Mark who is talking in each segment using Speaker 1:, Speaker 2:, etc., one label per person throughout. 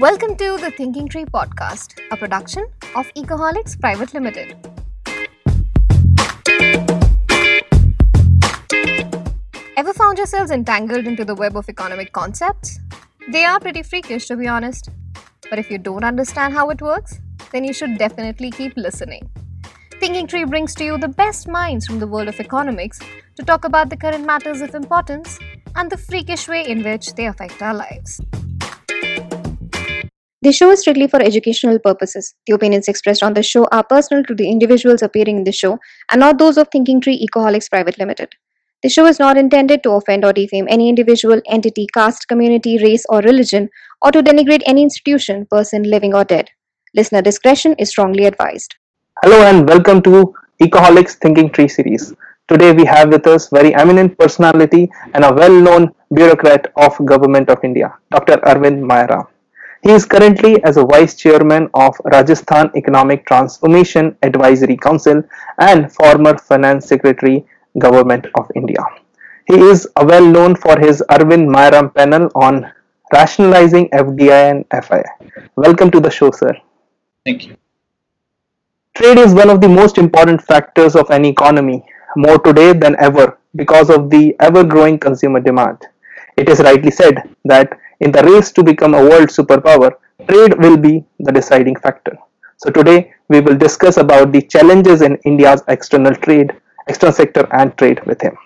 Speaker 1: Welcome to the Thinking Tree podcast, a production of Ecoholics Private Limited. Ever found yourselves entangled into the web of economic concepts? They are pretty freakish, to be honest. But if you don't understand how it works, then you should definitely keep listening. Thinking Tree brings to you the best minds from the world of economics to talk about the current matters of importance and the freakish way in which they affect our lives.
Speaker 2: The show is strictly for educational purposes. The opinions expressed on the show are personal to the individuals appearing in the show and not those of Thinking Tree Ecoholics Private Limited. The show is not intended to offend or defame any individual, entity, caste, community, race, or religion, or to denigrate any institution, person, living, or dead. Listener discretion is strongly advised.
Speaker 3: Hello and welcome to Ecoholics Thinking Tree series. Today we have with us very eminent personality and a well-known bureaucrat of Government of India, Dr. Arvind Mayaram. He is currently as a vice chairman of Rajasthan Economic Transformation Advisory Council and former finance secretary, Government of India. He is well known for his Arvind Mayaram panel on rationalizing FDI and FI. Welcome to the show, sir.
Speaker 4: Thank you.
Speaker 3: Trade is one of the most important factors of any economy, more today than ever because of the ever growing consumer demand. It is rightly said that in the race to become a world superpower, trade will be the deciding factor. So today we will discuss about the challenges in India's external trade, external sector and trade with him.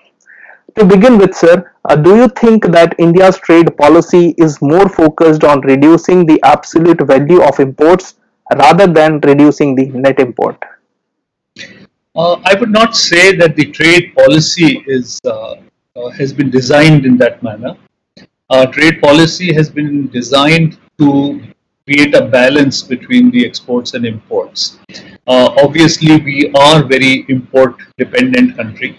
Speaker 3: To begin with, sir, uh, do you think that India's trade policy is more focused on reducing the absolute value of imports rather than reducing the net import?
Speaker 4: Uh, I would not say that the trade policy is uh, uh, has been designed in that manner uh, trade policy has been designed to create a balance between the exports and imports. Uh, obviously, we are very import dependent country.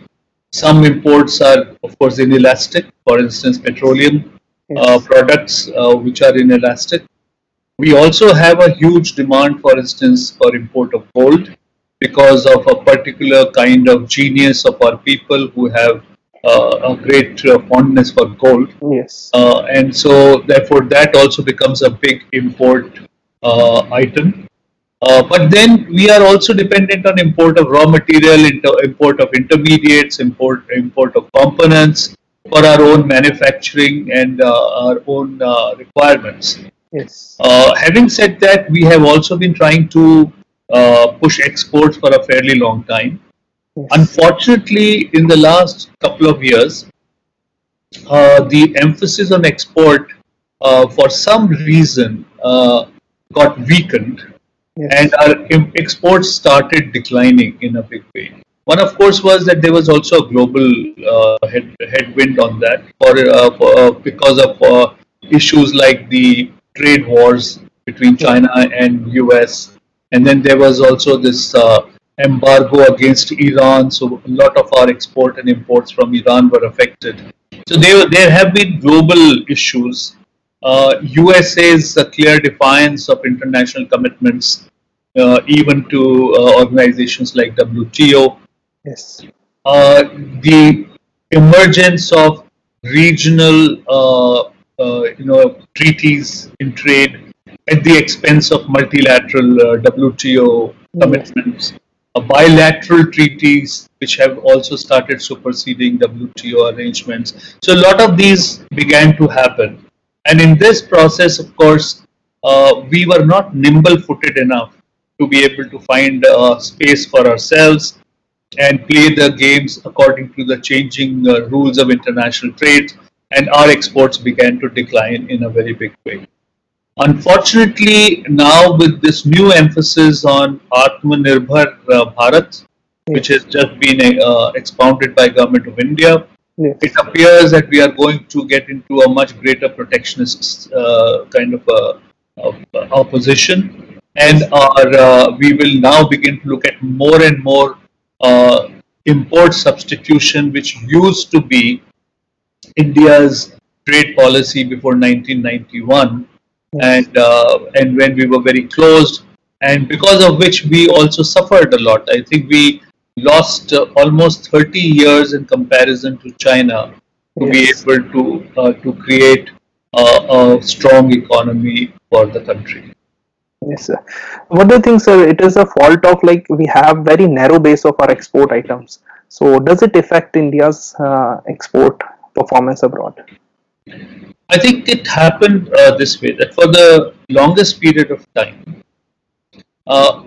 Speaker 4: Some imports are, of course, inelastic. For instance, petroleum uh, products, uh, which are inelastic. We also have a huge demand, for instance, for import of gold because of a particular kind of genius of our people who have a great uh, fondness for gold.
Speaker 3: Yes.
Speaker 4: Uh, and so, therefore, that also becomes a big import item. but then we are also dependent on import of raw material, import of intermediates, import import of components for our own manufacturing and our own requirements.
Speaker 3: Yes.
Speaker 4: Uh, having said that, we have also been trying to uh, push exports for a fairly long time.
Speaker 3: Yes.
Speaker 4: Unfortunately, in the last couple of years, uh, the emphasis on export, uh, for some reason, uh, got weakened,
Speaker 3: Yes.
Speaker 4: and our exports started declining in a big way. One, of course, was that there was also a global uh, head, headwind on that, for, uh, for uh, because of issues like the trade wars between China and US, and then there was also this embargo against Iran, so a lot of our export and imports from Iran were affected. So there, there have been global issues. Uh, USA's a clear defiance of international commitments, uh, even to uh, organizations like WTO.
Speaker 3: Yes.
Speaker 4: Uh, the emergence of regional, uh, uh, you know, treaties in trade at the expense of multilateral WTO commitments uh, bilateral treaties which have also started superseding WTO arrangements. So a lot of these began to happen. And in this process, of course, uh, we were not nimble footed enough to be able to find uh, space for ourselves and play the games according to the changing uh, rules of international trade. And our exports began to decline in a very big way. Unfortunately, now with this new emphasis on Atmanirbhar uh, Bharat, which has just been uh, expounded by Government of India,
Speaker 3: Yes.
Speaker 4: it appears that we are going to get into a much greater protectionist uh, kind of a, of, uh, opposition, and our uh, we will now begin to look at more and more uh, import substitution, which used to be India's trade policy before 1991 and uh, and when we were very closed, and because of which we also suffered a lot. I think we lost uh, almost 30 years in comparison to China to
Speaker 3: Yes.
Speaker 4: be able to uh, to create uh, a strong economy for the country.
Speaker 3: Yes, sir. What do you think, sir? It is a fault of like we have very narrow base of our export items. So does it affect India's uh, export performance abroad?
Speaker 4: I think it happened uh, this way that for the longest period of time, uh,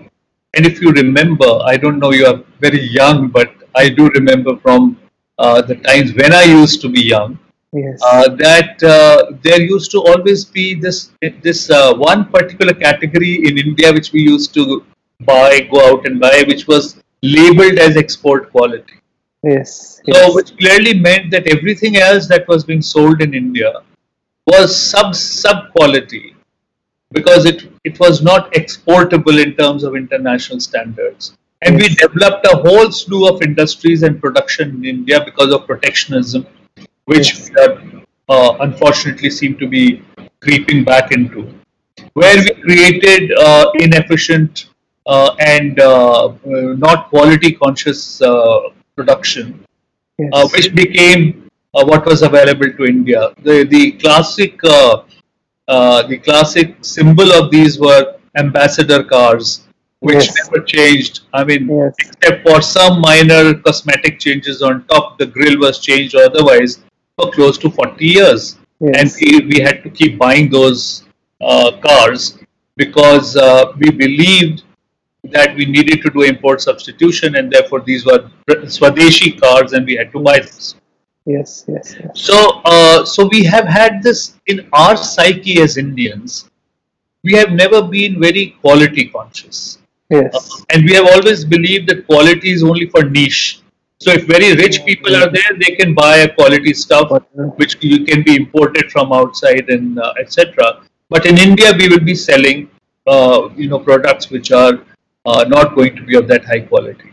Speaker 4: and if you remember, I don't know, you are very young, but I do remember from uh, the times when I used to be young
Speaker 3: Yes.
Speaker 4: uh, that uh, there used to always be this this uh, one particular category in India which we used to buy, go out and buy, which was labeled as export quality.
Speaker 3: Yes.
Speaker 4: So,
Speaker 3: Yes.
Speaker 4: which clearly meant that everything else that was being sold in India was sub sub quality because it it was not exportable in terms of international standards. And we developed a whole slew of industries and production in India because of protectionism, which
Speaker 3: Yes.
Speaker 4: uh, uh, unfortunately seem to be creeping back into, where we created uh, inefficient uh, and uh, uh, not quality conscious uh, production
Speaker 3: yes.
Speaker 4: uh, which became uh, what was available to India. The the classic uh, uh, the classic symbol of these were ambassador cars, which
Speaker 3: Yes.
Speaker 4: never changed. I mean,
Speaker 3: Yes.
Speaker 4: except for some minor cosmetic changes on top, the grill was changed. Or otherwise, for close to 40 years, and we, we had to keep buying those uh, cars because uh, we believed that we needed to do import substitution, and therefore these were Swadeshi cars, and we had to buy this.
Speaker 3: Yes. Yes. Yes.
Speaker 4: So, uh, so we have had this in our psyche as Indians. We have never been very quality conscious,
Speaker 3: Yes.
Speaker 4: and we have always believed that quality is only for niche. So, if very rich people are there, they can buy a quality stuff
Speaker 3: uh,
Speaker 4: which you can be imported from outside and uh, etc. But in India, we will be selling, uh, you know, products which are uh, not going to be of that high quality.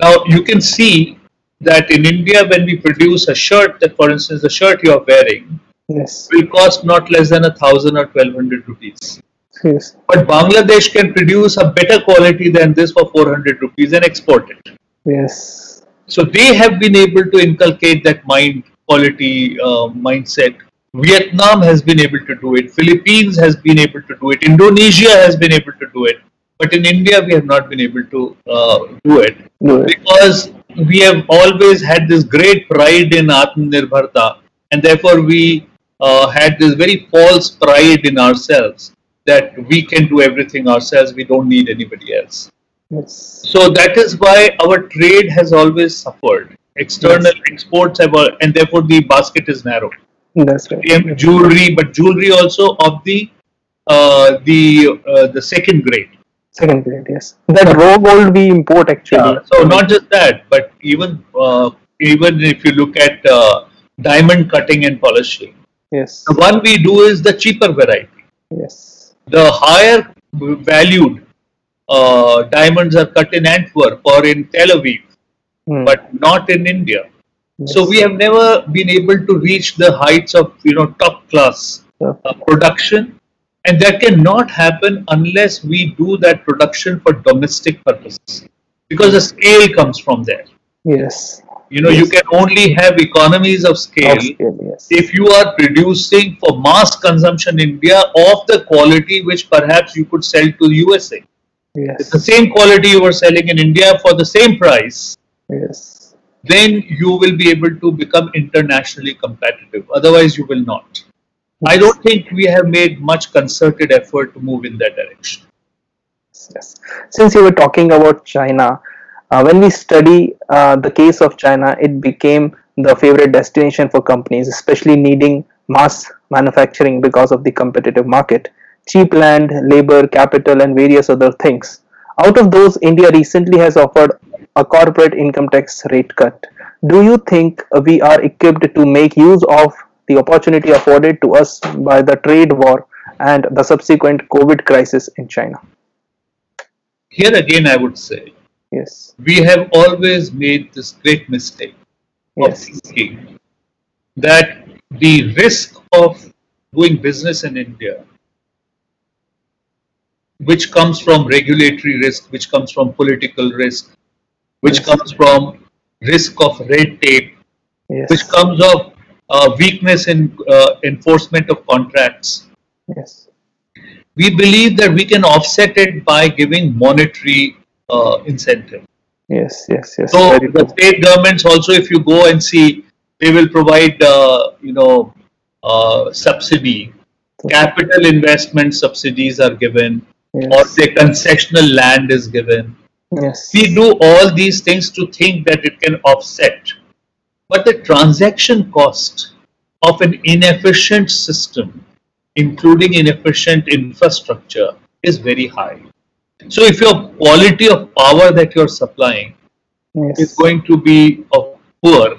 Speaker 4: Now you can see that in India, when we produce a shirt, that for instance, the shirt you are wearing
Speaker 3: yes.
Speaker 4: will cost not less than a thousand or twelve hundred rupees.
Speaker 3: Yes.
Speaker 4: But Bangladesh can produce a better quality than this for 400 rupees and export it.
Speaker 3: Yes.
Speaker 4: So they have been able to inculcate that mind quality uh, mindset. Vietnam has been able to do it. Philippines has been able to do it. Indonesia has been able to do it. But in India, we have not been able to uh, do it
Speaker 3: it.
Speaker 4: because we have always had this great pride in Atmanirbharta, and therefore we uh, had this very false pride in ourselves that we can do everything ourselves. We don't need anybody else.
Speaker 3: Yes.
Speaker 4: So that is why our trade has always suffered. External exports have, and therefore the basket is narrow.
Speaker 3: That's right.
Speaker 4: Jewelry, but jewelry also of the uh, the uh, the second grade.
Speaker 3: Second grade. Yes. That raw gold we import actually.
Speaker 4: Yeah, So not just that, but even uh, even if you look at uh, diamond cutting and polishing,
Speaker 3: Yes.
Speaker 4: the one we do is the cheaper variety.
Speaker 3: Yes.
Speaker 4: The higher valued uh, diamonds are cut in Antwerp or in Tel Aviv,
Speaker 3: Hmm.
Speaker 4: but not in India. So we have never been able to reach the heights of you know top class uh, production, and that cannot happen unless we do that production for domestic purposes, because the scale comes from there.
Speaker 3: yes.
Speaker 4: You know, you can only have economies of scale
Speaker 3: Upscale, yes.
Speaker 4: if you are producing for mass consumption in India of the quality which perhaps you could sell to USA.
Speaker 3: yes.
Speaker 4: If the same quality you were selling in India for the same price,
Speaker 3: Yes.
Speaker 4: then you will be able to become internationally competitive. Otherwise, you will not. I don't think we have made much concerted effort to move in that direction.
Speaker 3: Yes. Since you were talking about China, uh, when we study uh, the case of China, it became the favorite destination for companies, especially needing mass manufacturing because of the competitive market, cheap land, labor, capital, and various other things. Out of those, India recently has offered a corporate income tax rate cut. Do you think we are equipped to make use of the opportunity afforded to us by the trade war and the subsequent COVID crisis in China?
Speaker 4: Here again, I would say
Speaker 3: Yes.
Speaker 4: we have always made this great mistake of
Speaker 3: Yes.
Speaker 4: thinking that the risk of doing business in India, which comes from regulatory risk, which comes from political risk, which
Speaker 3: Yes.
Speaker 4: comes from risk of red tape,
Speaker 3: Yes.
Speaker 4: which comes of uh, weakness in uh, enforcement of contracts.
Speaker 3: Yes.
Speaker 4: We believe that we can offset it by giving monetary uh, incentive.
Speaker 3: Yes. Yes. Yes.
Speaker 4: So the
Speaker 3: true.
Speaker 4: state governments also, if you go and see, they will provide, uh, you know, uh, subsidy, capital investment subsidies are given, or
Speaker 3: Yes.
Speaker 4: the concessional land is given.
Speaker 3: Yes.
Speaker 4: We do all these things to think that it can offset, but the transaction cost of an inefficient system, including inefficient infrastructure, is very high. So if your quality of power that you're supplying is going to be of poor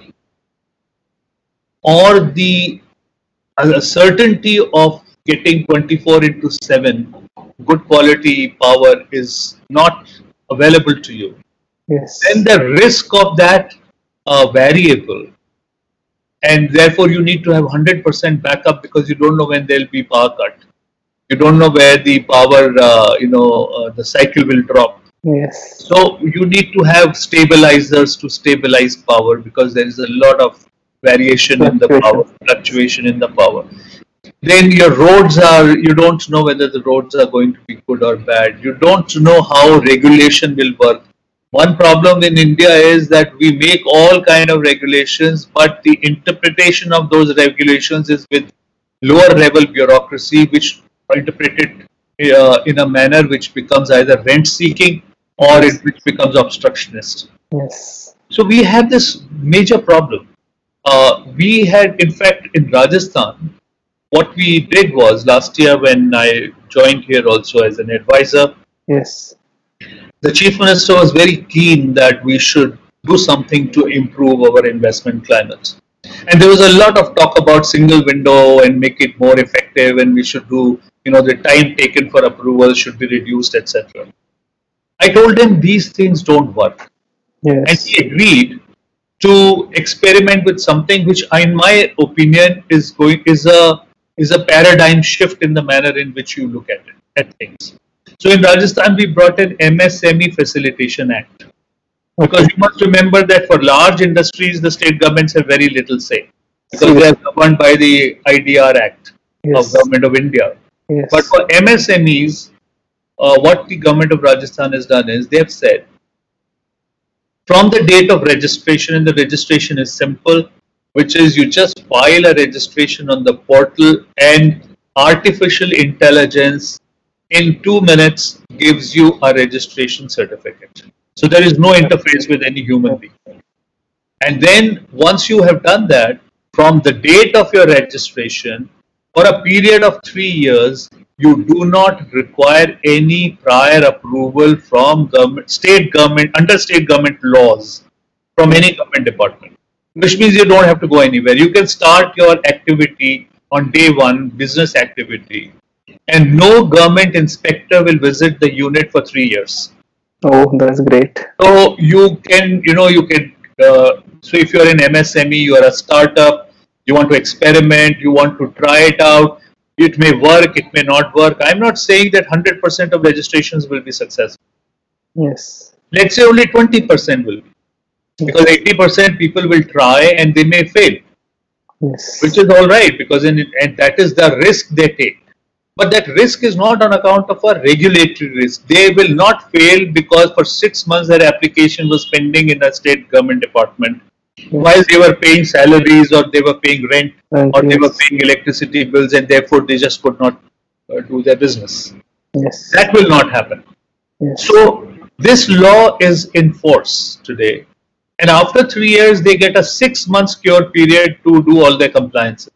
Speaker 4: or the uh, certainty of getting 24 into 7 good quality power is not available to you
Speaker 3: Yes.
Speaker 4: then the risk of that uh, variable and therefore you need to have 100% backup because you don't know when there'll be power cut you don't know where the power uh, you know uh, the cycle will drop
Speaker 3: Yes.
Speaker 4: so you need to have stabilizers to stabilize power because there is a lot of variation in the power, fluctuation in the power. Then your roads are, you don't know whether the roads are going to be good or bad. You don't know how regulation will work. One problem in India is that we make all kind of regulations, but the interpretation of those regulations is with lower level bureaucracy, which interpret it uh, in a manner which becomes either rent seeking or it which becomes obstructionist.
Speaker 3: Yes.
Speaker 4: So we have this major problem. Uh, we had, in fact, in Rajasthan, what we did was last year when I joined here also as an advisor,
Speaker 3: Yes.
Speaker 4: The chief minister was very keen that we should do something to improve our investment climate. And there was a lot of talk about single window and make it more effective, and we should do, you know, the time taken for approval should be reduced, etc. I told him these things don't work and he agreed to experiment with something which in my opinion is going is a is a paradigm shift in the manner in which you look at it at things so in rajasthan we brought an msme facilitation act because you must remember that for large industries the state governments have very little say because they are governed by the idr act
Speaker 3: Yes.
Speaker 4: of government of india
Speaker 3: Yes.
Speaker 4: but for msmes uh, what the government of rajasthan has done is they have said from the date of registration, and the registration is simple, which is you just file a registration on the portal, and artificial intelligence in two minutes gives you a registration certificate. So there is no interface with any human being. And then once you have done that, from the date of your registration, for a period of three years, you do not require any prior approval from government, state government, under state government laws from any government department. Which means you don't have to go anywhere. You can start your activity on day one, business activity, and no government inspector will visit the unit for three years.
Speaker 3: Oh, that's great.
Speaker 4: So you can, you know, you can. Uh, so if you're an MSME, you are a startup, you want to experiment, you want to try it out. It may work, it may not work. I'm not saying that 100% of registrations will be successful.
Speaker 3: Yes.
Speaker 4: Let's say only 20% will be, because 80% people will try and they may fail,
Speaker 3: Yes.
Speaker 4: which is all right because in, and that is the risk they take. But that risk is not on account of a regulatory risk. They will not fail because for six months their application was pending in a state government department while they were paying salaries or they were paying rent
Speaker 3: And
Speaker 4: or they were paying electricity bills and therefore they just could not uh, do their business.
Speaker 3: Yes.
Speaker 4: That will not happen.
Speaker 3: Yes.
Speaker 4: So this law is in force today. And after three years, they get a six months cure period to do all their compliance.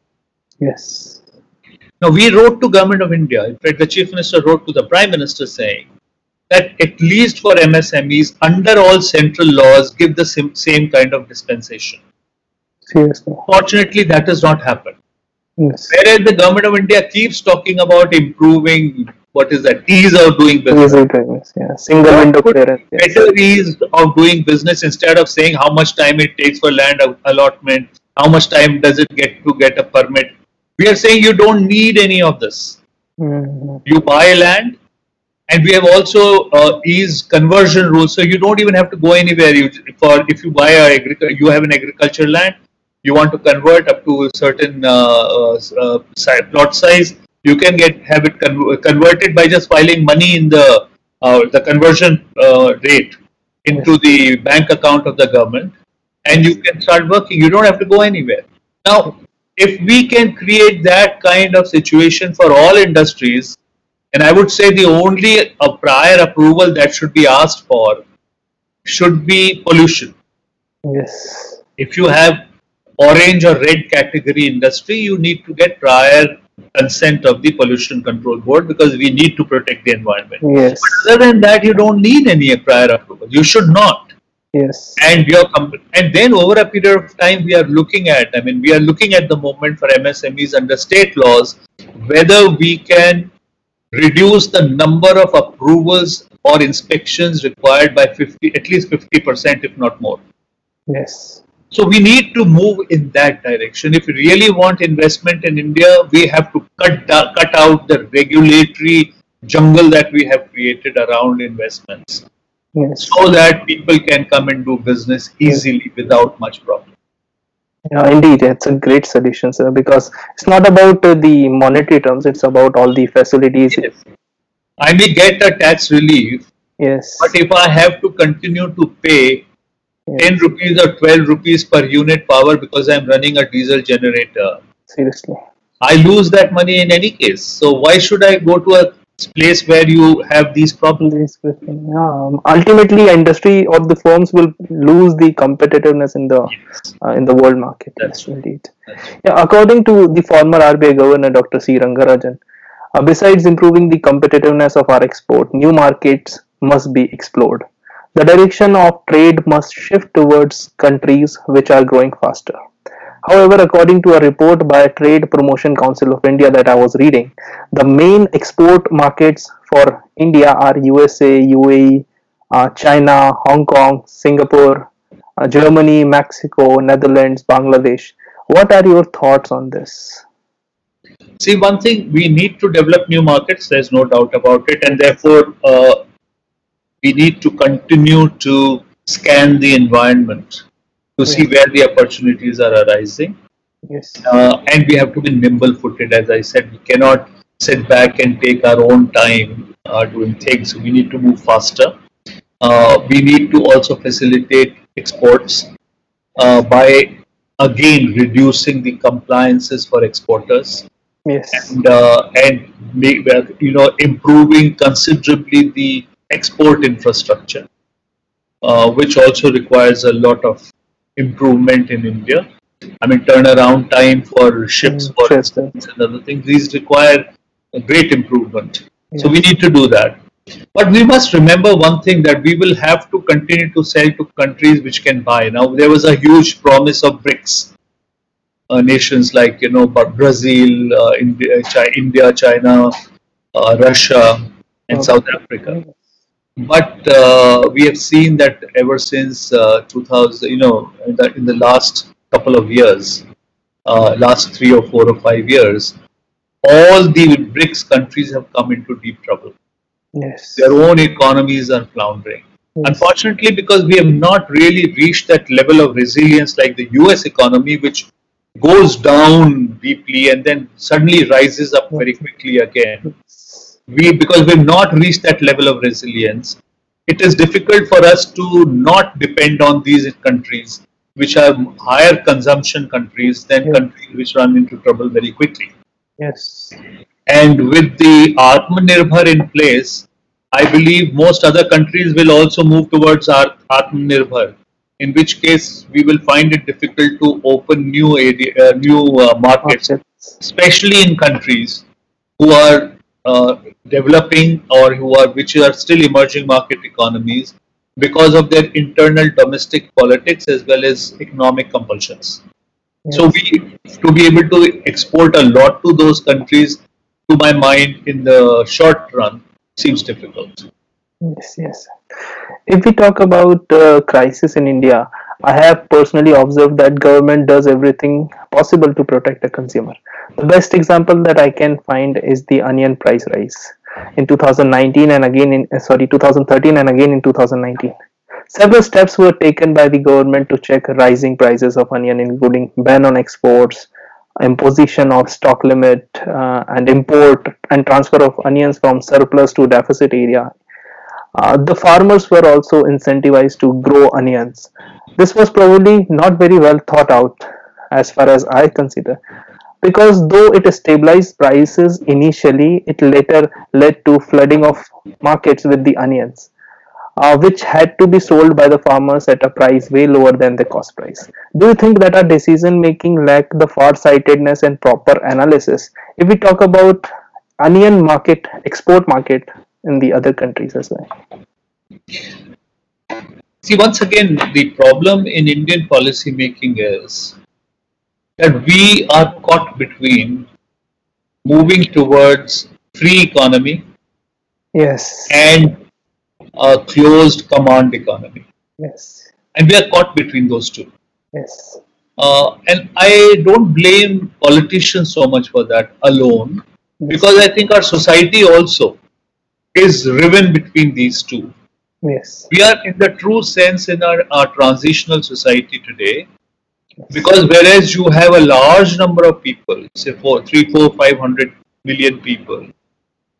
Speaker 3: Yes.
Speaker 4: Now we wrote to Government of India. In fact, the Chief Minister wrote to the Prime Minister saying that at least for MSMEs, under all central laws, give the sim- same kind of dispensation.
Speaker 3: Seriously.
Speaker 4: Fortunately, that has not happened.
Speaker 3: Yes.
Speaker 4: Whereas the Government of India keeps talking about improving what is that ease of doing business.
Speaker 3: Easy business. Yeah. Single window clearance. Yes.
Speaker 4: better ease of doing business instead of saying how much time it takes for land allotment, how much time does it get to get a permit. We are saying you don't need any of this.
Speaker 3: Mhm.
Speaker 4: You buy land, and we have also uh, ease conversion rules, so you don't even have to go anywhere. You for if you buy a agric- you have an agricultural land, you want to convert up to a certain uh, uh, uh plot size, you can get have it con- converted by just filing money in the uh, the conversion uh, rate into the bank account of the government, and you can start working. You don't have to go anywhere. Now, if we can create that kind of situation for all industries, and I would say the only a prior approval that should be asked for should be pollution.
Speaker 3: Yes.
Speaker 4: If you have orange or red category industry, you need to get prior consent of the pollution control board because we need to protect the environment.
Speaker 3: Yes.
Speaker 4: But other than that, you don't need any prior approval. You should not.
Speaker 3: Yes.
Speaker 4: And your and then over a period of time, we are looking at. I mean, we are looking at the moment for MSMEs under state laws whether we can reduce the number of approvals or inspections required by 50 at least 50 percent if not more
Speaker 3: yes
Speaker 4: so we need to move in that direction if we really want investment in india we have to cut cut out the regulatory jungle that we have created around investments
Speaker 3: yes.
Speaker 4: so that people can come and do business easily without much problem
Speaker 3: yeah, indeed, it's a great solution, sir. Because it's not about uh, the monetary terms; it's about all the facilities.
Speaker 4: Yes. I may get a tax relief,
Speaker 3: yes.
Speaker 4: but if I have to continue to pay
Speaker 3: yes.
Speaker 4: 10 rupees or 12 rupees per unit power because I'm running a diesel generator,
Speaker 3: seriously,
Speaker 4: I lose that money in any case. So why should I go to a place where you have these problems.
Speaker 3: Yeah, ultimately, industry or the firms will lose the competitiveness in the
Speaker 4: yes.
Speaker 3: uh, in the world market.
Speaker 4: That's
Speaker 3: yes, indeed. Yeah, according to the former RBI governor Dr. C. Rangarajan, uh, besides improving the competitiveness of our export, new markets must be explored. The direction of trade must shift towards countries which are growing faster. However, according to a report by Trade Promotion Council of India that I was reading, the main export markets for India are USA, UAE, uh, China, Hong Kong, Singapore, uh, Germany, Mexico, Netherlands, Bangladesh. What are your thoughts on this?
Speaker 4: See, one thing we need to develop new markets, there's no doubt about it, and therefore uh, we need to continue to scan the environment to see where the opportunities are arising.
Speaker 3: Yes.
Speaker 4: Uh, and we have to be nimble footed. As I said, we cannot sit back and take our own time uh, doing things. We need to move faster. Uh, we need to also facilitate exports uh, by again reducing the compliances for exporters
Speaker 3: Yes.
Speaker 4: and uh, and make, you know improving considerably the export infrastructure, uh, which also requires a lot of improvement in India. I mean, turnaround time for ships,
Speaker 3: Mm,
Speaker 4: for instance, and other things. These require a great improvement. So we need to do that. But we must remember one thing that we will have to continue to sell to countries which can buy. Now, there was a huge promise of BRICS uh, nations like you know, Brazil, uh, India, India, China, uh, Russia, and
Speaker 3: Okay.
Speaker 4: South Africa but uh, we have seen that ever since uh, 2000 you know in the, in the last couple of years uh, last three or four or five years all the brics countries have come into deep trouble
Speaker 3: Yes.
Speaker 4: their own economies are floundering
Speaker 3: Yes.
Speaker 4: unfortunately because we have not really reached that level of resilience like the us economy which goes down deeply and then suddenly rises up very quickly again we because we've not reached that level of resilience it is difficult for us to not depend on these countries which are higher consumption countries than
Speaker 3: Yeah.
Speaker 4: countries which run into trouble very quickly
Speaker 3: Yes.
Speaker 4: and with the atmanirbhar in place i believe most other countries will also move towards At- atmanirbhar in which case we will find it difficult to open new area, uh, new uh, markets
Speaker 3: Markets.
Speaker 4: especially in countries who are developing or who are which are still emerging market economies because of their internal domestic politics as well as economic compulsions. So we to be able to export a lot to those countries, to my mind, in the short run, seems difficult.
Speaker 3: Yes, yes. If we talk about uh, crisis in India, I have personally observed that government does everything possible to protect the consumer. The best example that I can find is the onion price rise in 2019 and again in uh, sorry 2013 and again in 2019. Several steps were taken by the government to check rising prices of onion, including ban on exports, imposition of stock limit, uh, and import and transfer of onions from surplus to deficit area. Uh, the farmers were also incentivized to grow onions. This was probably not very well thought out, as far as I consider, because though it stabilized prices initially, it later led to flooding of markets with the onions uh, which had to be sold by the farmers at a price way lower than the cost price. Do you think that our decision making lacked the far-sightedness and proper analysis? If we talk about onion market, export market in the other countries as well.
Speaker 4: See, once again, the problem in Indian policy making is that we are caught between moving towards free economy
Speaker 3: Yes.
Speaker 4: and a closed command economy.
Speaker 3: Yes.
Speaker 4: And we are caught between those two.
Speaker 3: Yes.
Speaker 4: Uh, and I don't blame politicians so much for that alone, because I think our society also is riven between these two.
Speaker 3: Yes.
Speaker 4: We are, in the true sense, in our, our transitional society today, because whereas you have a large number of people, say four, three, four, five hundred million people,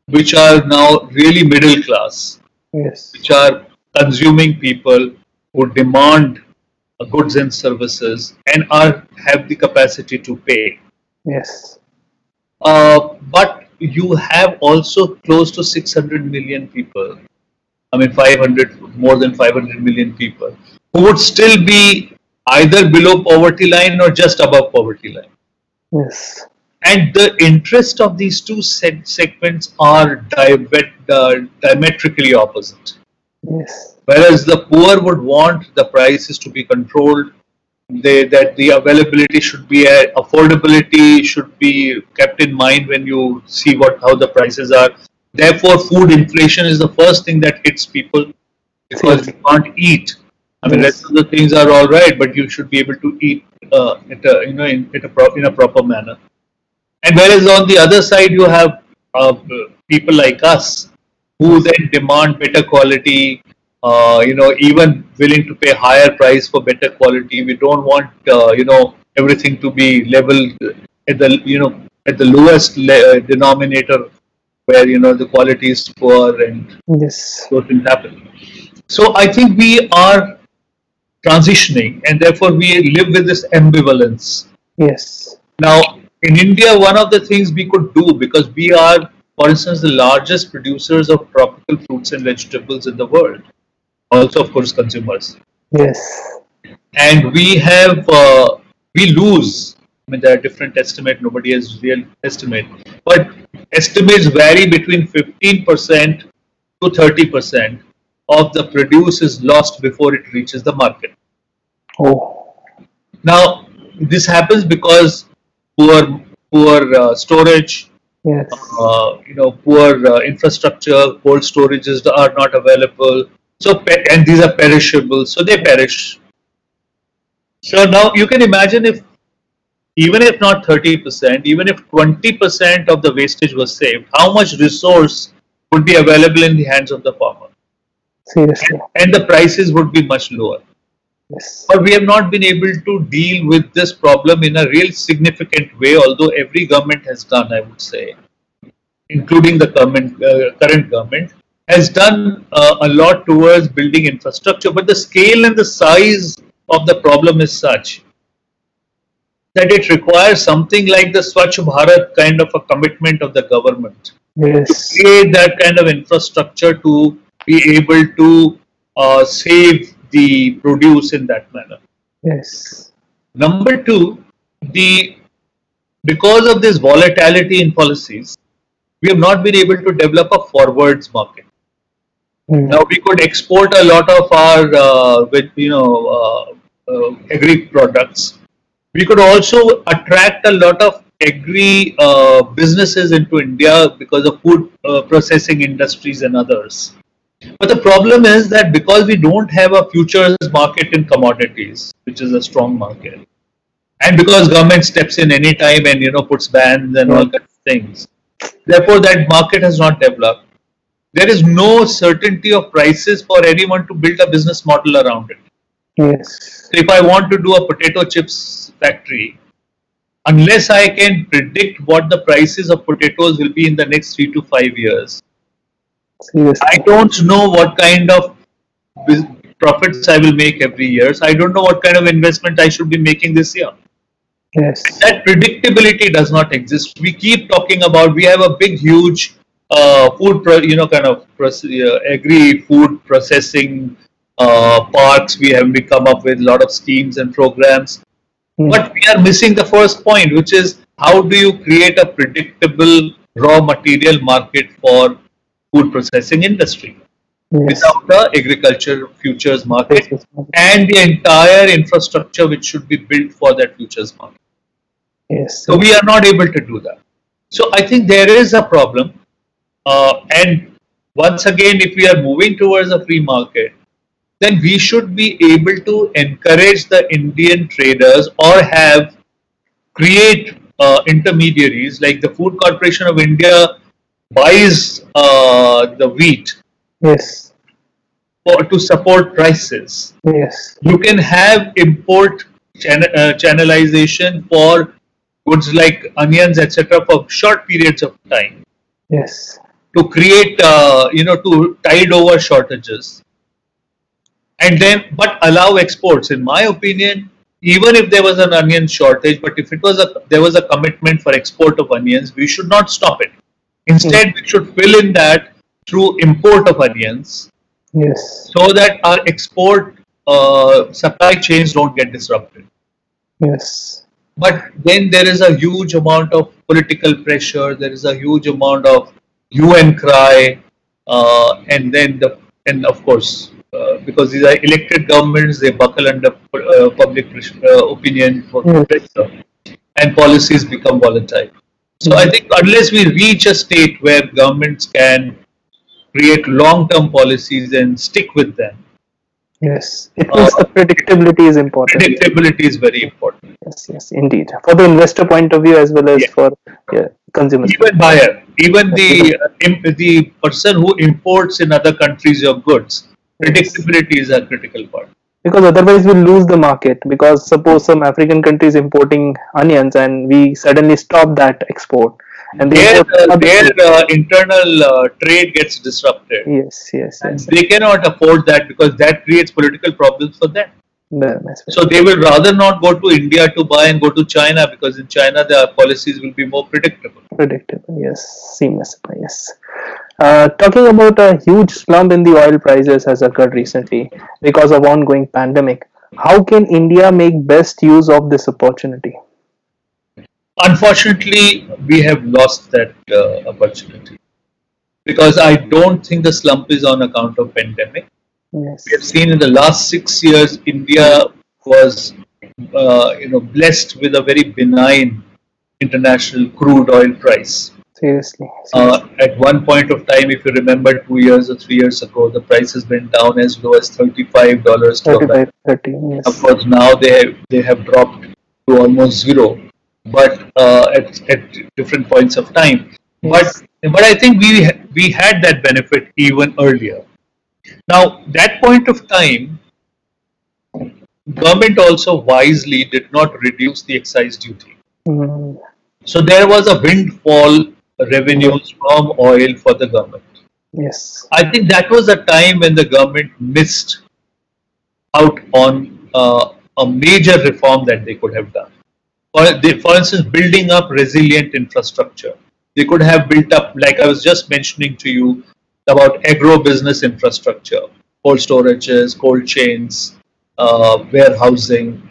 Speaker 4: which are now really middle class,
Speaker 3: Yes.
Speaker 4: which are consuming people who demand goods and services and are have the capacity to pay.
Speaker 3: Yes.
Speaker 4: Uh, but you have also close to 600 million people. I mean, 500 more than 500 million people who would still be either below poverty line or just above poverty line.
Speaker 3: Yes.
Speaker 4: And the interest of these two seg- segments are diamet- uh, diametrically opposite.
Speaker 3: Yes.
Speaker 4: Whereas the poor would want the prices to be controlled, they, that the availability should be, uh, affordability should be kept in mind when you see what how the prices are. Therefore, food inflation is the first thing that hits people because you can't eat. I mean,
Speaker 3: Yes.
Speaker 4: rest of the things are all right, but you should be able to eat uh, at a, you know in, a pro- in a proper manner. And whereas on the other side, you have uh, people like us who then demand better quality, uh, you know, even willing to pay higher price for better quality. We don't want, uh, you know, everything to be leveled at the, you know, at the lowest le- uh, denominator where, you know, the quality is poor and
Speaker 3: Yes.
Speaker 4: those things happen. So I think we are transitioning and therefore we live with this ambivalence.
Speaker 3: Yes.
Speaker 4: Now, in India, one of the things we could do because we are, for instance, the largest producers of tropical fruits and vegetables in the world, also, of course, consumers.
Speaker 3: Yes.
Speaker 4: And we have, uh, we lose. I mean, there are different estimates, nobody has real estimate, but estimates vary between 15% to 30% of the produce is lost before it reaches the market.
Speaker 3: Oh.
Speaker 4: Now, this happens because poor, poor uh, storage,
Speaker 3: Yes.
Speaker 4: uh, you know, poor uh, infrastructure, cold storages are not available. So, and these are perishable, so they perish. So now you can imagine if, even if not 30%, even if 20% of the wastage was saved, how much resource would be available in the hands of the farmer?
Speaker 3: Seriously.
Speaker 4: And the prices would be much lower.
Speaker 3: Yes.
Speaker 4: But we have not been able to deal with this problem in a real significant way, although every government has done, I would say, including the government, uh, current government, has done uh, a lot towards building infrastructure. But the scale and the size of the problem is such that it requires something like the Swachh Bharat kind of a commitment of the government
Speaker 3: Yes.
Speaker 4: create that kind of infrastructure to be able to uh, save the produce in that manner.
Speaker 3: Yes.
Speaker 4: Number two, the because of this volatility in policies, we have not been able to develop a forwards market.
Speaker 3: Hmm.
Speaker 4: Now we could export a lot of our, uh, with you know, uh, uh, agri products. We could also attract a lot of agri uh, businesses into India because of food uh, processing industries and others. But the problem is that because we don't have a futures market in commodities, which is a strong market, and because government steps in any time and you know puts bans and all kinds of things, therefore that market has not developed. there is no certainty of prices for anyone to build a business model around it.
Speaker 3: Yes.
Speaker 4: So if I want to do a potato chips factory, unless I can predict what the prices of potatoes will be in the next three to five years,
Speaker 3: Seriously.
Speaker 4: I don't know what kind of profits I will make every year. So I don't know what kind of investment I should be making this year.
Speaker 3: Yes.
Speaker 4: That predictability does not exist. We keep talking about we have a big, huge uh, food, pro- you know, kind of uh, agri food processing uh, parks. We have we come up with a lot of schemes and programs,
Speaker 3: Hmm.
Speaker 4: but we are missing the first point, which is how do you create a predictable raw material market for food processing industry
Speaker 3: Yes.
Speaker 4: without the agriculture futures market
Speaker 3: yes,
Speaker 4: and the entire infrastructure which should be built for that futures market.
Speaker 3: Yes.
Speaker 4: So we are not able to do that. So I think there is a problem. Uh, and once again, if we are moving towards a free market, then we should be able to encourage the Indian traders or have create uh, intermediaries like the Food Corporation of India buys uh, the wheat
Speaker 3: Yes.
Speaker 4: for, to support prices.
Speaker 3: Yes.
Speaker 4: you can have import uh, channelization for goods like onions etc for short periods of time
Speaker 3: Yes.
Speaker 4: to create uh, you know to tide over shortages and then but allow exports in my opinion even if there was an onion shortage but if it was a there was a commitment for export of onions we should not stop it instead we should fill in that through import of onions
Speaker 3: Yes.
Speaker 4: so that our export uh, supply chains don't get disrupted.
Speaker 3: Yes.
Speaker 4: But then there is a huge amount of political pressure. There is a huge amount of UN cry, uh, and then the and of course uh, because these are elected governments, they buckle under uh, public uh, opinion for
Speaker 3: Yes.
Speaker 4: pressure, and policies become volatile. So I think unless we reach a state where governments can create long-term policies and stick with them,
Speaker 3: Yes. It means the predictability is important.
Speaker 4: predictability is very important.
Speaker 3: Yes. Yes. Indeed. For the investor point of view as well as
Speaker 4: Yeah.
Speaker 3: for yeah, consumers.
Speaker 4: Even buyer, even the uh, the person who imports in other countries your goods, predictability is a critical part.
Speaker 3: because otherwise we'll lose the market because suppose some african country is importing onions and we suddenly stop that export and
Speaker 4: Their, uh, their uh, internal uh, trade gets disrupted.
Speaker 3: yes yes yes
Speaker 4: they cannot afford that because that creates political problems for them.
Speaker 3: That's
Speaker 4: So they will rather not go to India to buy and go to China because in China their policies will be more predictable.
Speaker 3: predictable yes seamless yes uh, talking about a huge slump in the oil prices has occurred recently because of ongoing pandemic how can india make best use of this opportunity
Speaker 4: Unfortunately, we have lost that uh, opportunity because I don't think the slump is on account of pandemic.
Speaker 3: yes
Speaker 4: We have seen in the last six years, India was, uh, you know, blessed with a very benign international crude oil price.
Speaker 3: Seriously
Speaker 4: Uh, at one point of time, if you remember, two years or three years ago, the prices went down as low as thirty-five dollars.
Speaker 3: 35 30 yes
Speaker 4: Of course, now they have, they have dropped to almost zero, but uh, at, at different points of time. But but I think we we had that benefit even earlier. Now that point of time, government also wisely did not reduce the excise duty.
Speaker 3: Mm,
Speaker 4: So there was a windfall revenues from oil for the government.
Speaker 3: yes
Speaker 4: I think that was a time when the government missed out on uh, a major reform that they could have done. For, they, for instance, building up resilient infrastructure. They could have built up, like I was just mentioning to you, about agro business infrastructure, cold storages, cold chains, uh, warehousing,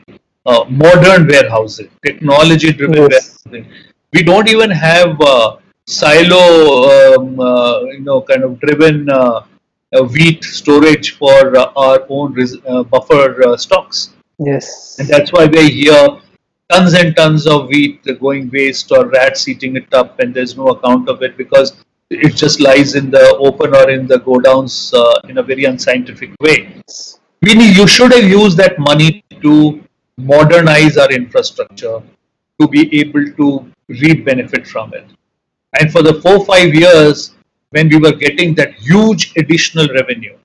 Speaker 4: uh, modern warehousing, technology driven
Speaker 3: Yes.
Speaker 4: warehousing. We don't even have uh, silo, um, uh, you know, kind of driven uh, uh, wheat storage for uh, our own res- uh, buffer uh, stocks.
Speaker 3: yes
Speaker 4: And that's why we hear tons and tons of wheat going waste or rats eating it up and there's no account of it because it just lies in the open or in the godowns uh, in a very unscientific way. We need, you should have used that money to modernize our infrastructure to be able to reap benefit from it. And for the four five years, when we were getting that huge additional revenue,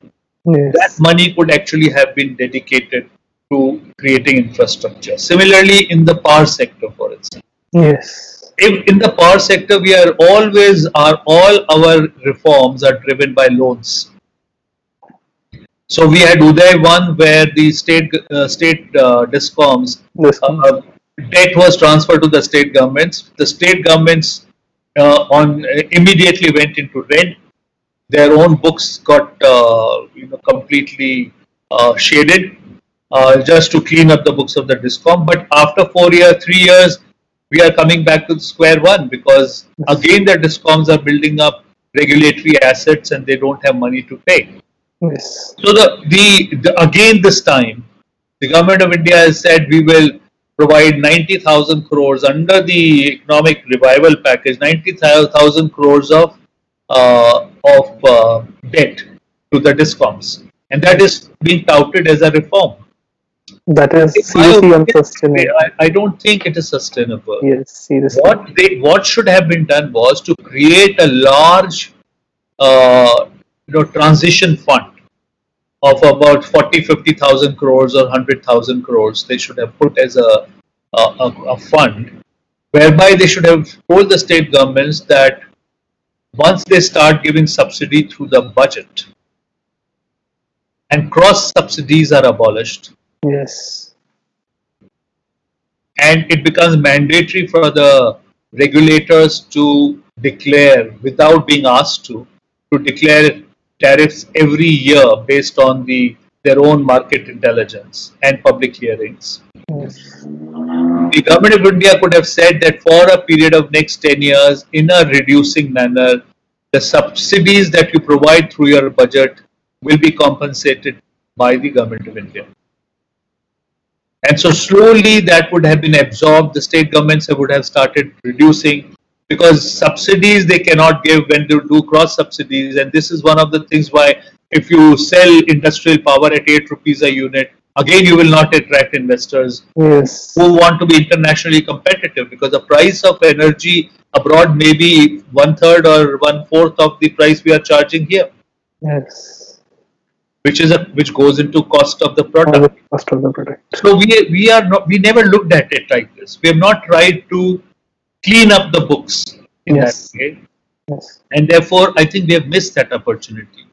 Speaker 3: Yes.
Speaker 4: that money could actually have been dedicated to creating infrastructure. Similarly, in the power sector, for instance,
Speaker 3: Yes.
Speaker 4: if in the power sector we are always are all our reforms are driven by loans. So we had Uday one where the state uh, state uh, discoms
Speaker 3: This
Speaker 4: uh, debt was transferred to the state governments. The state governments uh, on immediately went into red. Their own books got uh, you know completely uh, shaded uh, just to clean up the books of the discom. But after four years, three years, we are coming back to square one because again the discoms are building up regulatory assets and they don't have money to pay.
Speaker 3: yes.
Speaker 4: So the, the, the again this time, the government of India has said we will provide 90,000 crores under the economic revival package, 90,000 crores of uh, of uh, debt to the discoms, and that is being touted as a reform.
Speaker 3: That is seriously unsustainable.
Speaker 4: I, I don't think it is sustainable.
Speaker 3: Yes, seriously.
Speaker 4: What they what should have been done was to create a large, uh, you know, transition fund of about 40, 50,000 crores or 100,000 crores. They should have put as a, a, a, a fund whereby they should have told the state governments that once they start giving subsidy through the budget and cross subsidies are abolished,
Speaker 3: Yes.
Speaker 4: and it becomes mandatory for the regulators to declare without being asked to to declare tariffs every year based on the their own market intelligence and public hearings
Speaker 3: Yes.
Speaker 4: the government of india could have said that for a period of next 10 years in a reducing manner the subsidies that you provide through your budget will be compensated by the government of india and so slowly that would have been absorbed. The state governments would have started reducing because subsidies they cannot give when they do cross subsidies. And this is one of the things why if you sell industrial power at 8 rupees a unit, again you will not attract investors
Speaker 3: Yes.
Speaker 4: who want to be internationally competitive because the price of energy abroad may be one third or one fourth of the price we are charging here,
Speaker 3: Yes.
Speaker 4: which is a which goes into cost of the product.
Speaker 3: cost of the product.
Speaker 4: So we we are not we never looked at it like this. We have not tried to clean up the books in
Speaker 3: Yes.
Speaker 4: that way,
Speaker 3: Yes.
Speaker 4: and therefore I think we have missed that opportunity.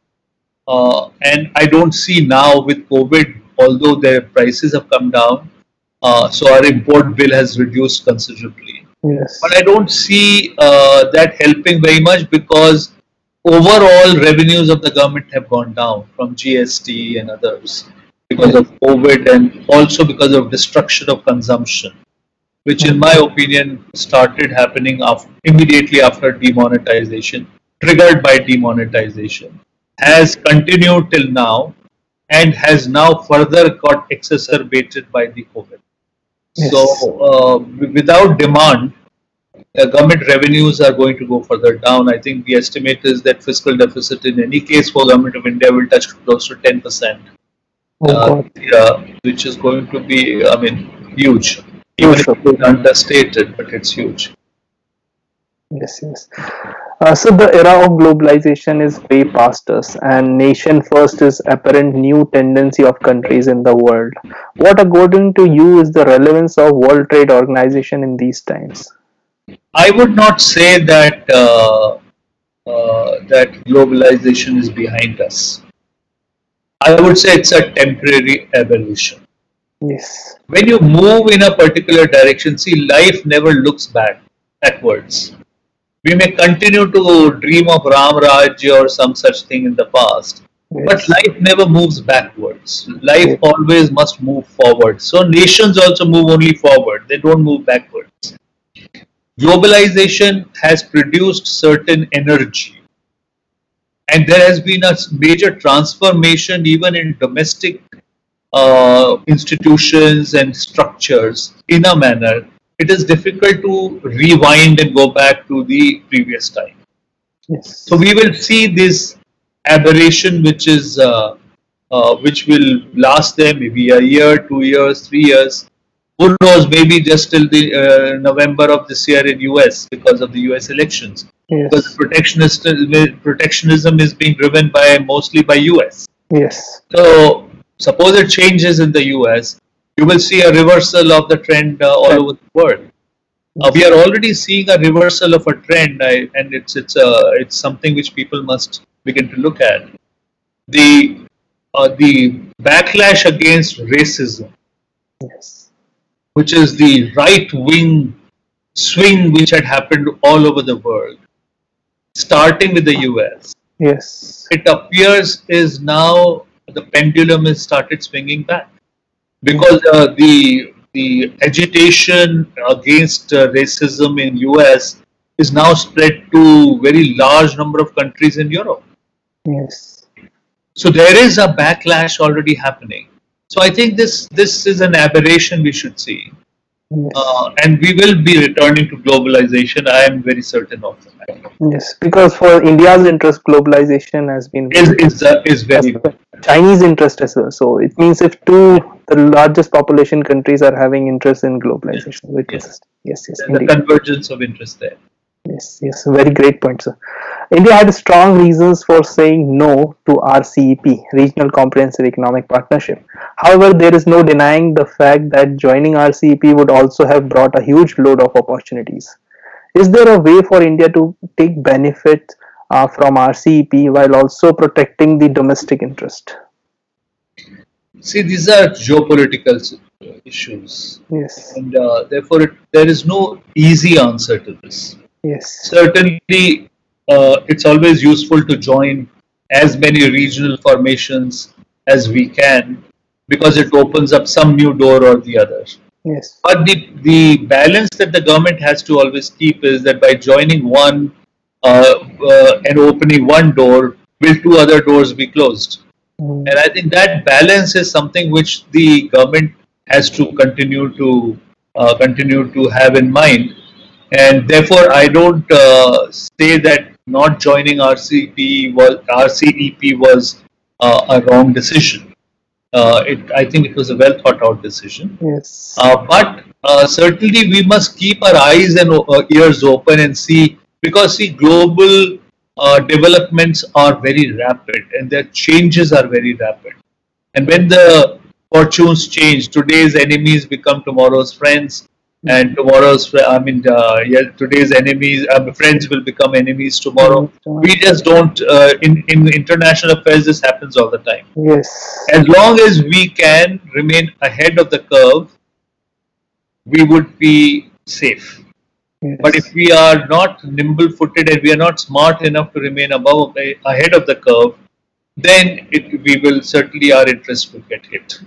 Speaker 4: Uh, and I don't see now with COVID, although their prices have come down, uh, so our import bill has reduced considerably.
Speaker 3: Yes.
Speaker 4: But I don't see uh, that helping very much because overall revenues of the government have gone down from GST and others because of COVID and also because of destruction of consumption, which in my opinion started happening after, immediately after demonetization, triggered by demonetization, has continued till now and has now further got exacerbated by the COVID.
Speaker 3: Yes.
Speaker 4: So uh, without demand, uh, government revenues are going to go further down. I think the estimate is that fiscal deficit in any case for government of India will touch close to 10 percent,
Speaker 3: Oh
Speaker 4: uh, yeah, which is going to be, I mean, huge. Even
Speaker 3: Huge,
Speaker 4: if it's understated, but it's huge.
Speaker 3: Yes, yes. Uh, so the era of globalization is way past us, and nation first is apparent new tendency of countries in the world. What, according to you, is the relevance of World Trade Organization in these times?
Speaker 4: I would not say that uh, uh, that globalization is behind us. I would say it's a temporary evolution.
Speaker 3: Yes.
Speaker 4: when you move in a particular direction, see, life never looks back, backwards. We may continue to dream of Ram Rajya or some such thing in the past, but life never moves backwards. Life always must move forward. So nations also move only forward, they don't move backwards. Globalization has produced certain energy, and there has been a major transformation even in domestic uh, institutions and structures in a manner, it is difficult to rewind and go back to the previous time.
Speaker 3: Yes.
Speaker 4: So we will see this aberration, which is uh, uh, which will last them maybe a year, two years, three years, who knows, maybe just till the uh, November of this year in US because of the US elections.
Speaker 3: Yes.
Speaker 4: Because protectionism, protectionism is being driven by mostly by US.
Speaker 3: Yes.
Speaker 4: So suppose it changes in the US, you will see a reversal of the trend uh, all over the world. Uh, we are already seeing a reversal of a trend, I, and it's it's uh, it's something which people must begin to look at. The uh, the backlash against racism,
Speaker 3: Yes.
Speaker 4: which is the right wing swing which had happened all over the world, starting with the US.
Speaker 3: Yes.
Speaker 4: It appears is now the pendulum has started swinging back because uh, the the agitation against uh, racism in US is now spread to very large number of countries in Europe.
Speaker 3: Yes.
Speaker 4: So there is a backlash already happening. So I think this this is an aberration we should see,
Speaker 3: Yes.
Speaker 4: uh, and we will be returning to globalization. I am very certain of that.
Speaker 3: yes. Because for India's interest, globalization has been
Speaker 4: Is is uh, is very
Speaker 3: Chinese interest as well. So it means if two the largest population countries are having interest in globalization, which
Speaker 4: Yes.
Speaker 3: is yes, yes,
Speaker 4: the
Speaker 3: indeed.
Speaker 4: convergence of interest there.
Speaker 3: Yes, yes, very great point, sir. India had strong reasons for saying no to RCEP, Regional Comprehensive Economic Partnership. However, there is no denying the fact that joining RCEP would also have brought a huge load of opportunities. Is there a way for India to take benefit uh, from RCEP while also protecting the domestic interest?
Speaker 4: See, these are geopolitical issues,
Speaker 3: Yes,
Speaker 4: and uh, therefore it, there is no easy answer to this.
Speaker 3: yes,
Speaker 4: Certainly, uh, it's always useful to join as many regional formations as we can because it opens up some new door or the other.
Speaker 3: yes,
Speaker 4: But the, the balance that the government has to always keep is that by joining one uh, uh, and opening one door, will two other doors be closed?
Speaker 3: Mm,
Speaker 4: And I think that balance is something which the government has to continue to uh, continue to have in mind. And therefore, I don't uh, say that not joining RCP was RCEP was uh, a wrong decision. Uh, it, I think it was a well thought out decision.
Speaker 3: yes,
Speaker 4: Uh, but uh, certainly we must keep our eyes and uh, ears open and see because see global uh, developments are very rapid and their changes are very rapid. And when the fortunes change today's enemies become tomorrow's friends and tomorrow's i mean uh, yeah, today's enemies uh, friends will become enemies tomorrow. We just don't uh, in in international affairs this happens all the time.
Speaker 3: Yes,
Speaker 4: as long as we can remain ahead of the curve, we would be safe.
Speaker 3: Yes.
Speaker 4: But if we are not nimble footed and we are not smart enough to remain above ahead of the curve, then it, we will certainly our interest will get hit.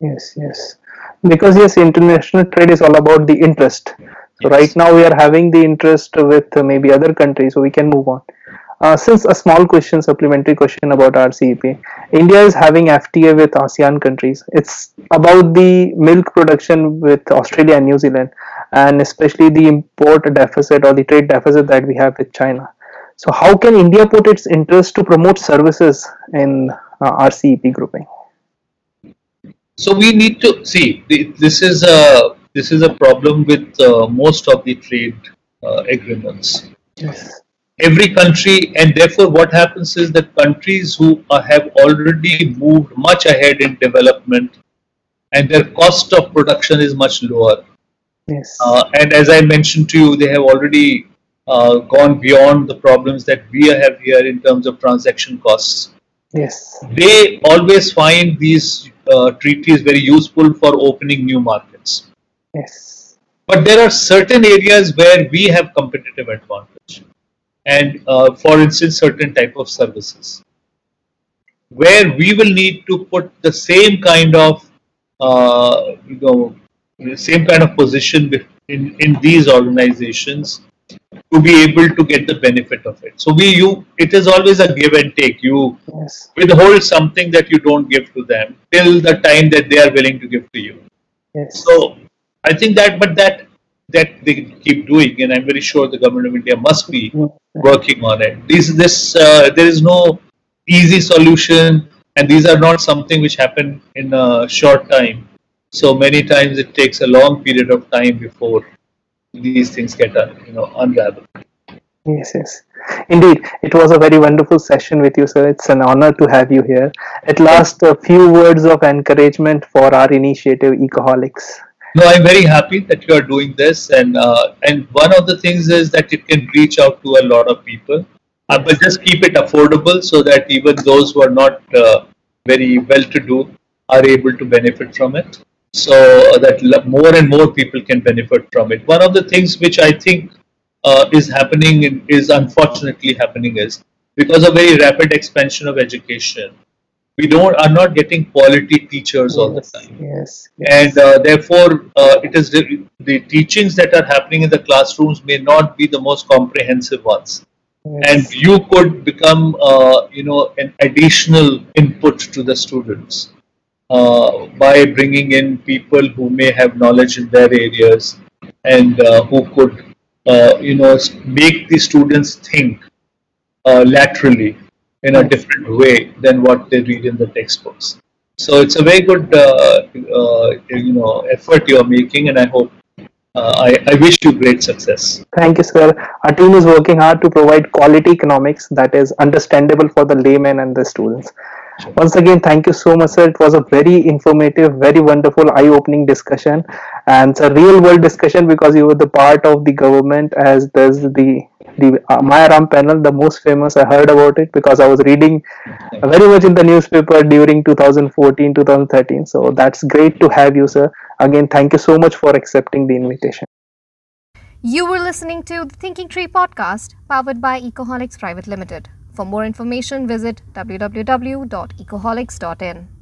Speaker 3: Yes, yes. Because yes, international trade is all about the interest. So
Speaker 4: Yes.
Speaker 3: right now we are having the interest with maybe other countries, so we can move on. Uh, since a small question, supplementary question about RCEP, India is having FTA with ASEAN countries. It's about the milk production with Australia and New Zealand, and especially the import deficit or the trade deficit that we have with China. So how can India put its interest to promote services in uh, RCEP grouping?
Speaker 4: So we need to see this is a this is a problem with uh, most of the trade uh, agreements.
Speaker 3: Yes.
Speaker 4: every country and therefore what happens is that countries who are, have already moved much ahead in development and their cost of production is much lower
Speaker 3: Yes.
Speaker 4: uh, and as i mentioned to you they have already uh, gone beyond the problems that we have here in terms of transaction costs
Speaker 3: yes.
Speaker 4: they always find these uh, treaties very useful for opening new markets
Speaker 3: Yes.
Speaker 4: but there are certain areas where we have competitive advantage and uh, for instance certain type of services where we will need to put the same kind of uh, you know the same kind of position in, in these organizations to be able to get the benefit of it so we you it is always a give and take you
Speaker 3: Yes.
Speaker 4: withhold something that you don't give to them till the time that they are willing to give to you
Speaker 3: Yes.
Speaker 4: so I think that, but that that they keep doing, and I'm very sure the government of India must be working on it. These, this, uh, there is no easy solution, and these are not something which happen in a short time. So many times it takes a long period of time before these things get un, you know unraveled.
Speaker 3: Yes, yes. Indeed, it was a very wonderful session with you, sir. It's an honor to have you here. At last, a few words of encouragement for our initiative, Ecoholics.
Speaker 4: No, I'm very happy that you are doing this, and uh, and one of the things is that it can reach out to a lot of people, uh, but just keep it affordable so that even those who are not uh, very well-to-do are able to benefit from it. So that more and more people can benefit from it. One of the things which I think uh, is happening in, is unfortunately happening is because of very rapid expansion of education, we don't are not getting quality teachers all the time
Speaker 3: Yes.
Speaker 4: and uh, therefore uh, it is the, the teachings that are happening in the classrooms may not be the most comprehensive ones and you could become uh, you know an additional input to the students uh, by bringing in people who may have knowledge in their areas and uh, who could uh, you know make the students think uh, laterally in a different way than what they read in the textbooks so it's a very good uh, uh, you know effort you're making and i hope uh, I, I wish you great success
Speaker 3: Thank you, sir. Our team is working hard to provide quality economics that is understandable for the layman and the students. Once again, thank you so much, sir. It was a very informative, very wonderful, eye-opening discussion, and it's a real-world discussion because you were the part of the government. As there's the the uh, Mayaram panel, the most famous. I heard about it because I was reading very much in the newspaper during 2014, 2013. So that's great to have you, sir. Again, thank you so much for accepting the invitation.
Speaker 1: You were listening to the Thinking Tree podcast powered by Ecoholics Private Limited. For more information, visit www.ecoholics.in.